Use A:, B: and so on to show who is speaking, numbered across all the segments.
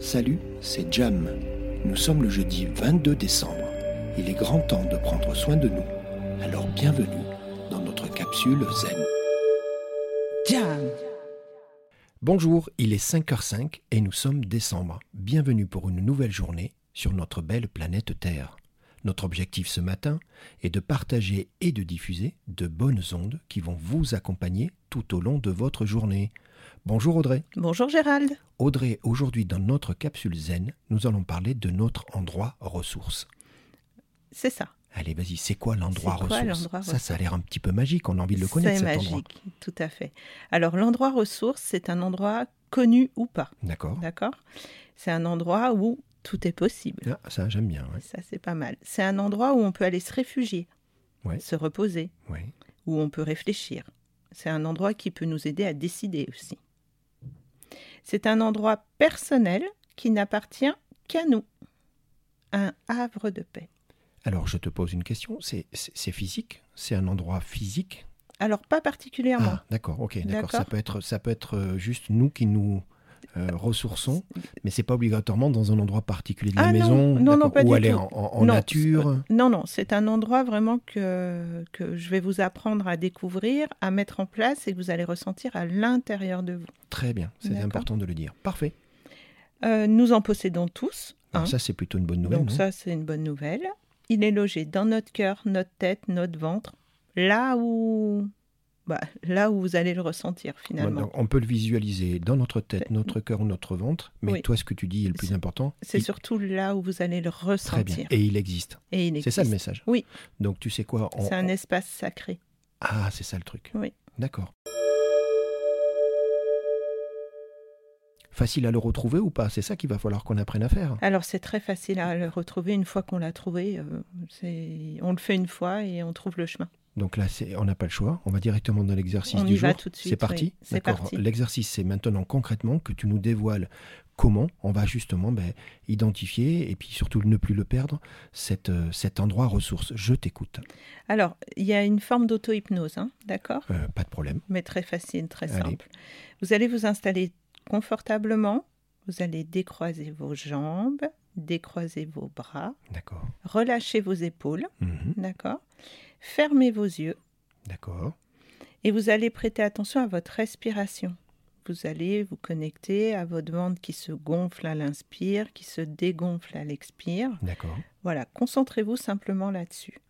A: Salut, c'est Jam. Nous sommes le jeudi 22 décembre. Il est grand temps de prendre soin de nous. Alors bienvenue dans notre capsule Zen.
B: Jam.
A: Bonjour, il est 5h05 et nous sommes décembre. Bienvenue pour une nouvelle journée sur notre belle planète Terre. Notre objectif ce matin est de partager et de diffuser de bonnes ondes qui vont vous accompagner tout au long de votre journée. Bonjour Audrey.
B: Bonjour Gérald.
A: Audrey, aujourd'hui dans notre capsule Zen, nous allons parler de notre endroit ressource.
B: C'est ça.
A: Allez, vas-y, c'est quoi l'endroit ressource? Ça, ça a l'air un petit peu magique, on a envie de le connaître
B: C'est magique, tout à fait. Alors l'endroit ressource, c'est un endroit connu ou pas,
A: D'accord
B: d'accord? C'est un endroit où tout est possible.
A: Ah, Ça, j'aime bien, ouais.
B: Ça, c'est pas mal. C'est un endroit où on peut aller se réfugier,
A: Ouais.
B: se reposer,
A: ouais.
B: où on peut réfléchir. C'est un endroit qui peut nous aider à décider aussi. C'est un endroit personnel qui n'appartient qu'à nous. Un havre de paix.
A: Alors, je te pose une question, c'est physique? C'est un endroit physique?
B: Alors, pas particulièrement.
A: Ah, d'accord, ok, d'accord.
B: D'accord.
A: Ça peut être, ça peut être euh, juste nous qui nous euh, ressourçons, mais c'est pas obligatoirement dans un endroit particulier de la
B: Ah
A: maison,
B: non, non, pas
A: ou
B: du
A: aller
B: tout.
A: en, en- en
B: Non,
A: nature.
B: c'est- Non, non, c'est un endroit vraiment que, que je vais vous apprendre à découvrir, à mettre en place et que vous allez ressentir à l'intérieur de vous.
A: Très bien, c'est important de le dire. Parfait.
B: Euh, nous en possédons tous.
A: Alors
B: un.
A: ça, c'est plutôt une bonne nouvelle.
B: Donc ça, c'est une bonne nouvelle. Il est logé dans notre cœur, notre tête, notre ventre, là où, bah, là où vous allez le ressentir finalement.
A: on peut le visualiser dans notre tête, notre cœur ou notre ventre, mais
B: Oui.
A: toi, ce que tu dis est le plus important.
B: C'est
A: il-
B: surtout là où vous allez le
A: Très bien.
B: ressentir.
A: Et il existe.
B: Et il
A: C'est ça le
B: existe.
A: message.
B: Oui.
A: Donc tu sais quoi on-
B: C'est un espace sacré.
A: Ah, c'est ça le truc.
B: Oui.
A: D'accord. Facile à le retrouver ou pas? C'est ça qu'il va falloir qu'on apprenne à faire.
B: Alors c'est très facile à le retrouver une fois qu'on l'a trouvé. euh, on le fait une fois et on trouve le chemin.
A: Donc là, on n'a pas le choix. On va directement dans l'exercice
B: On
A: du
B: y
A: jour.
B: va tout de suite,
A: C'est parti.
B: oui. C'est
A: D'accord.
B: parti.
A: L'exercice, c'est maintenant concrètement que tu nous dévoiles comment on va justement ben, identifier et puis surtout ne plus le perdre cet, euh, cet endroit ressource. Je t'écoute.
B: Alors il y a une forme d'auto-hypnose, hein, d'accord?
A: Euh, pas de problème.
B: Mais très facile, très
A: Allez.
B: simple. Vous allez vous installer confortablement. Vous allez décroiser vos jambes, décroiser vos bras,
A: D'accord.
B: relâcher vos épaules,
A: Mhm.
B: d'accord? Fermez vos yeux
A: D'accord.
B: et vous allez prêter attention à votre respiration. Vous allez vous connecter à votre ventre qui se gonfle à l'inspire, qui se dégonfle à l'expire.
A: D'accord.
B: Voilà, concentrez-vous simplement là-dessus.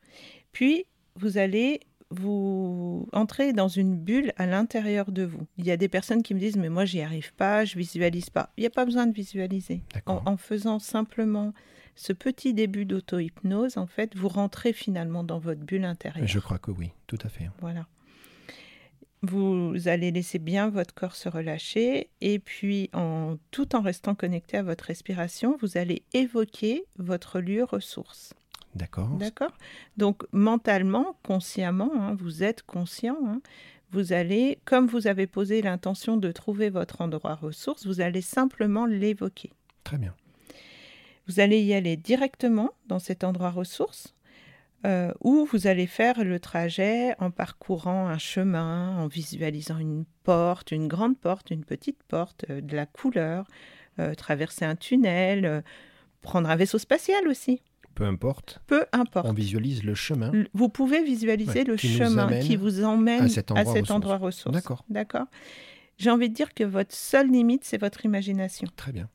B: Puis, vous allez vous entrer dans une bulle à l'intérieur de vous. Il y a des personnes qui me disent, mais moi, j'y arrive pas, je visualise pas. Il n'y a pas besoin de visualiser.
A: D'accord.
B: En, en faisant simplement ce petit début d'auto-hypnose, en fait, vous rentrez finalement dans votre bulle intérieure.
A: Je crois que oui, tout à fait.
B: Voilà. Vous allez laisser bien votre corps se relâcher et puis en tout en restant connecté à votre respiration, vous allez évoquer votre lieu ressource.
A: D'accord.
B: D'accord? Donc mentalement, consciemment, hein, vous êtes conscient, hein, vous allez, comme vous avez posé l'intention de trouver votre endroit ressource, vous allez simplement l'évoquer.
A: Très bien.
B: Vous allez y aller directement dans cet endroit ressource euh, où vous allez faire le trajet en parcourant un chemin, en visualisant une porte, une grande porte, une petite porte, euh, de la couleur, euh, traverser un tunnel, euh, prendre un vaisseau spatial aussi.
A: Peu importe,
B: Peu importe.
A: on visualise le chemin.
B: L- Vous pouvez visualiser
A: Ouais,
B: le chemin qui vous emmène
A: à cet endroit ressource.
B: endroit ressource.
A: D'accord.
B: D'accord. J'ai envie de dire que votre seule limite, c'est votre imagination.
A: Très bien.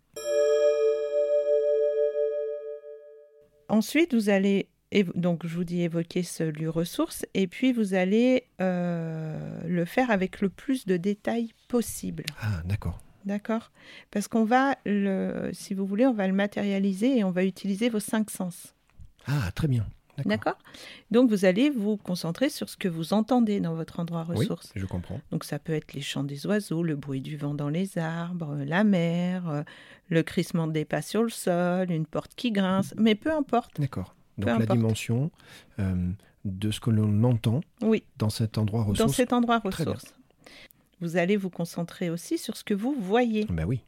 B: Ensuite, vous allez, donc je vous dis évoquer ce lieu ressource, et puis vous allez euh, le faire avec le plus de détails possible.
A: Ah, d'accord.
B: D'accord? Parce qu'on va, le, si vous voulez, on va le matérialiser et on va utiliser vos cinq sens.
A: Ah, très bien. D'accord.
B: Donc vous allez vous concentrer sur ce que vous entendez dans votre endroit
A: Oui,
B: ressource.
A: je comprends.
B: Donc ça peut être les chants des oiseaux, le bruit du vent dans les arbres, la mer, euh, le crissement des pas sur le sol, une porte qui grince, mais peu importe.
A: D'accord. Donc
B: Peu
A: la
B: importe.
A: dimension euh, de ce que l'on entend
B: Oui,
A: dans cet endroit
B: dans
A: ressource.
B: cet endroit
A: Très bien.
B: ressource. Vous allez vous concentrer aussi sur ce que vous voyez.
A: Ben oui.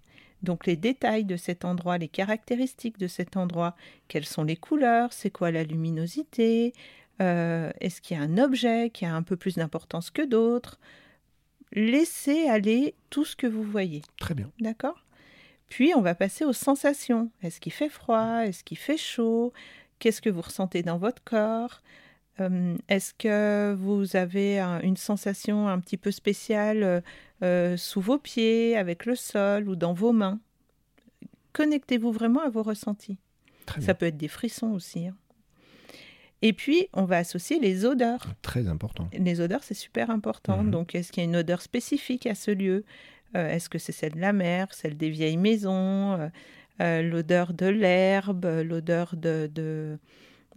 B: Donc les détails de cet endroit, les caractéristiques de cet endroit, quelles sont les couleurs, c'est quoi la luminosité, euh, est-ce qu'il y a un objet qui a un peu plus d'importance que d'autres? Laissez aller tout ce que vous voyez.
A: Très bien.
B: D'accord? Puis on va passer aux sensations. Est-ce qu'il fait froid? Est-ce qu'il fait chaud? Qu'est-ce que vous ressentez dans votre corps? Euh, Est-ce que vous avez une sensation un petit peu spéciale euh, sous vos pieds, avec le sol ou dans vos mains? Connectez-vous vraiment à vos ressentis. Ça peut être des frissons aussi. Hein. Et puis, on va associer les odeurs.
A: Très important.
B: Les odeurs, c'est super important. Mhm. Donc, est-ce qu'il y a une odeur spécifique à ce lieu? Euh, Est-ce que c'est celle de la mer, celle des vieilles maisons, euh, l'odeur de l'herbe, l'odeur de,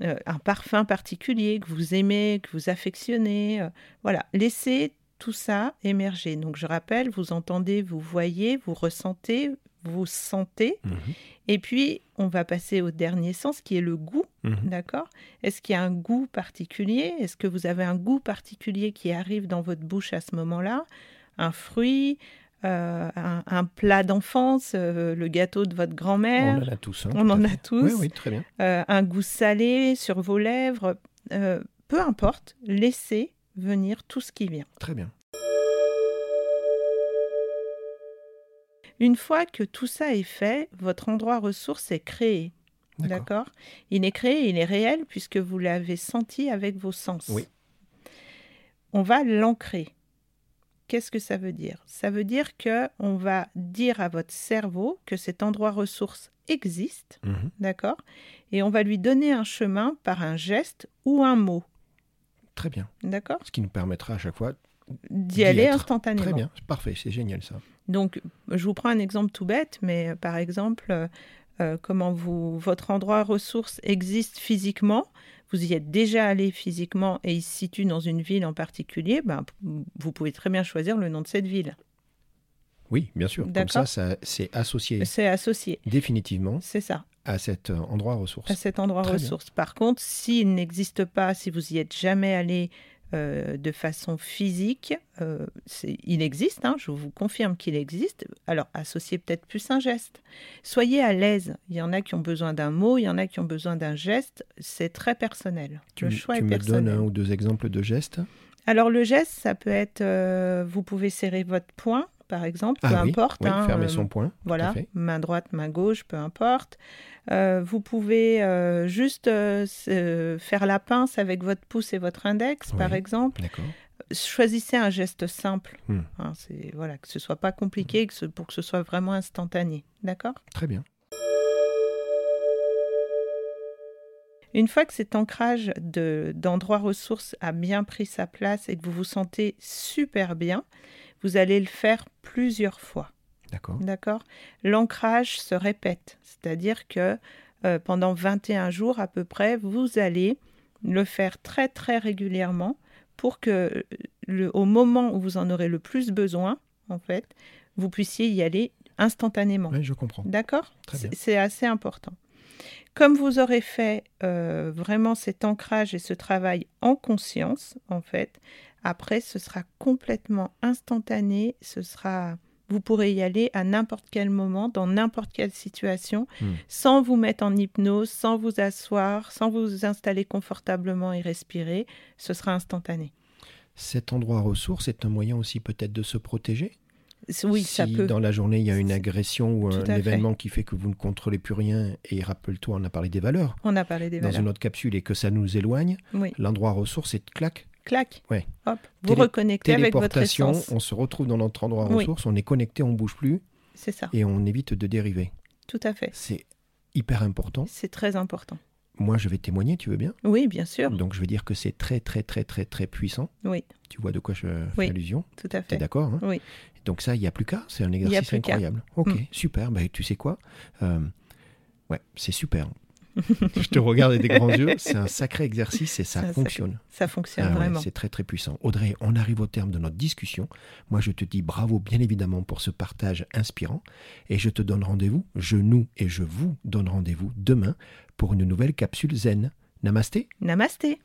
B: un parfum particulier que vous aimez, que vous affectionnez Voilà, laissez tout ça émerger. Donc, je rappelle, vous entendez, vous voyez, vous ressentez, vous sentez. Mhm. Et puis, on va passer au dernier sens qui est le goût. Mhm. D'accord? Est-ce qu'il y a un goût particulier? Est-ce que vous avez un goût particulier qui arrive dans votre bouche à ce moment-là? Un fruit euh, un, plat d'enfance, euh, le gâteau de votre grand-mère.
A: On en a tous. Hein,
B: on en a tous.
A: Oui, oui, très bien.
B: Euh, un goût salé sur vos lèvres. peu importe, laissez venir tout ce qui vient.
A: Très bien.
B: Une fois que tout ça est fait, votre endroit ressource est créé. D'accord? Il est créé, il est réel puisque vous l'avez senti avec vos sens.
A: Oui.
B: On va l'ancrer. Qu'est-ce que ça veut dire? Ça veut dire que on va dire à votre cerveau que cet endroit ressource existe, mhm. d'accord? Et on va lui donner un chemin par un geste ou un mot.
A: Très bien.
B: D'accord?
A: Ce qui nous permettra à chaque fois
B: d'y aller instantanément.
A: Très bien, parfait, c'est génial ça.
B: Donc, je vous prends un exemple tout bête, mais euh, par exemple, euh, euh, comment vous, votre endroit ressource existe physiquement, vous y êtes déjà allé physiquement et il se situe dans une ville en particulier, ben, vous pouvez très bien choisir le nom de cette ville.
A: Oui, bien sûr. Comme ça, ça c'est associé.
B: C'est associé.
A: Définitivement.
B: C'est ça.
A: À cet endroit ressource.
B: À cet endroit ressource. Par contre, s'il n'existe pas, si vous y êtes jamais allé euh, de façon physique. Euh, il existe, hein, je vous confirme qu'il existe. Alors, associez peut-être plus un geste. Soyez à l'aise. Il y en a qui ont besoin d'un mot, il y en a qui ont besoin d'un geste. C'est très personnel.
A: Tu, le choix tu me donnes un ou deux exemples de gestes?
B: Alors, le geste, ça peut être, euh, vous pouvez serrer votre poing par exemple, peu ah importe.
A: Oui, fermer son poing.
B: Voilà, main droite, main gauche, peu importe. Euh, vous pouvez euh, juste euh, faire la pince avec votre pouce et votre index, par exemple. Choisissez un geste simple. Hmm. Hein, c'est voilà, que ce soit pas compliqué, que pour que ce soit vraiment instantané. D'accord?
A: Très bien.
B: Une fois que cet ancrage d'endroit ressources a bien pris sa place et que vous vous sentez super bien, vous allez le faire plusieurs fois.
A: D'accord.
B: D'accord? L'ancrage se répète, c'est-à-dire que euh, pendant 21 jours à peu près, vous allez le faire très très régulièrement pour que euh, le, au moment où vous en aurez le plus besoin, en fait, vous puissiez y aller instantanément.
A: Oui, je comprends.
B: D'accord? C'est assez important. Comme vous aurez fait euh, vraiment cet ancrage et ce travail en conscience, en fait, après, ce sera complètement instantané, ce sera vous pourrez y aller à n'importe quel moment, dans n'importe quelle situation, hmm. sans vous mettre en hypnose, sans vous asseoir, sans vous installer confortablement et respirer. Ce sera instantané.
A: Cet endroit ressource est un moyen aussi peut-être de se protéger?
B: Oui,
A: si
B: ça peut.
A: dans la journée il y a une agression ou un événement qui fait que vous ne contrôlez plus rien, et rappelle-toi, on a parlé des valeurs.
B: On a parlé des
A: dans
B: valeurs.
A: Dans une autre capsule et que ça nous éloigne, l'endroit ressource est clac,
B: clac.
A: Ouais.
B: Hop, vous reconnectez avec votre essence.
A: On se retrouve dans notre endroit ressource, on est connecté, on bouge plus.
B: C'est ça.
A: Et on évite de dériver.
B: Tout à fait.
A: C'est hyper important.
B: C'est très important.
A: Moi, je vais témoigner, tu veux bien?
B: Oui, bien sûr.
A: Donc, je vais dire que c'est très, très, très, très, très puissant.
B: Oui.
A: Tu vois de quoi je fais allusion?
B: Tout à fait.
A: Tu es d'accord hein?
B: Oui.
A: Donc, ça, il n'y a plus qu'à. C'est un exercice incroyable. Ok, mm. super. Bah, tu sais quoi euh, Ouais, c'est super je te regarde avec des grands yeux. C'est un sacré exercice et ça, fonctionne.
B: Ça fonctionne ah vraiment.
A: c'est très très puissant. Audrey, on arrive au terme de notre discussion. Moi, je te dis bravo bien évidemment pour ce partage inspirant et je te donne rendez-vous, je nous et je vous donne rendez-vous demain pour une nouvelle capsule zen. Namasté.
B: Namasté.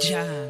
B: job.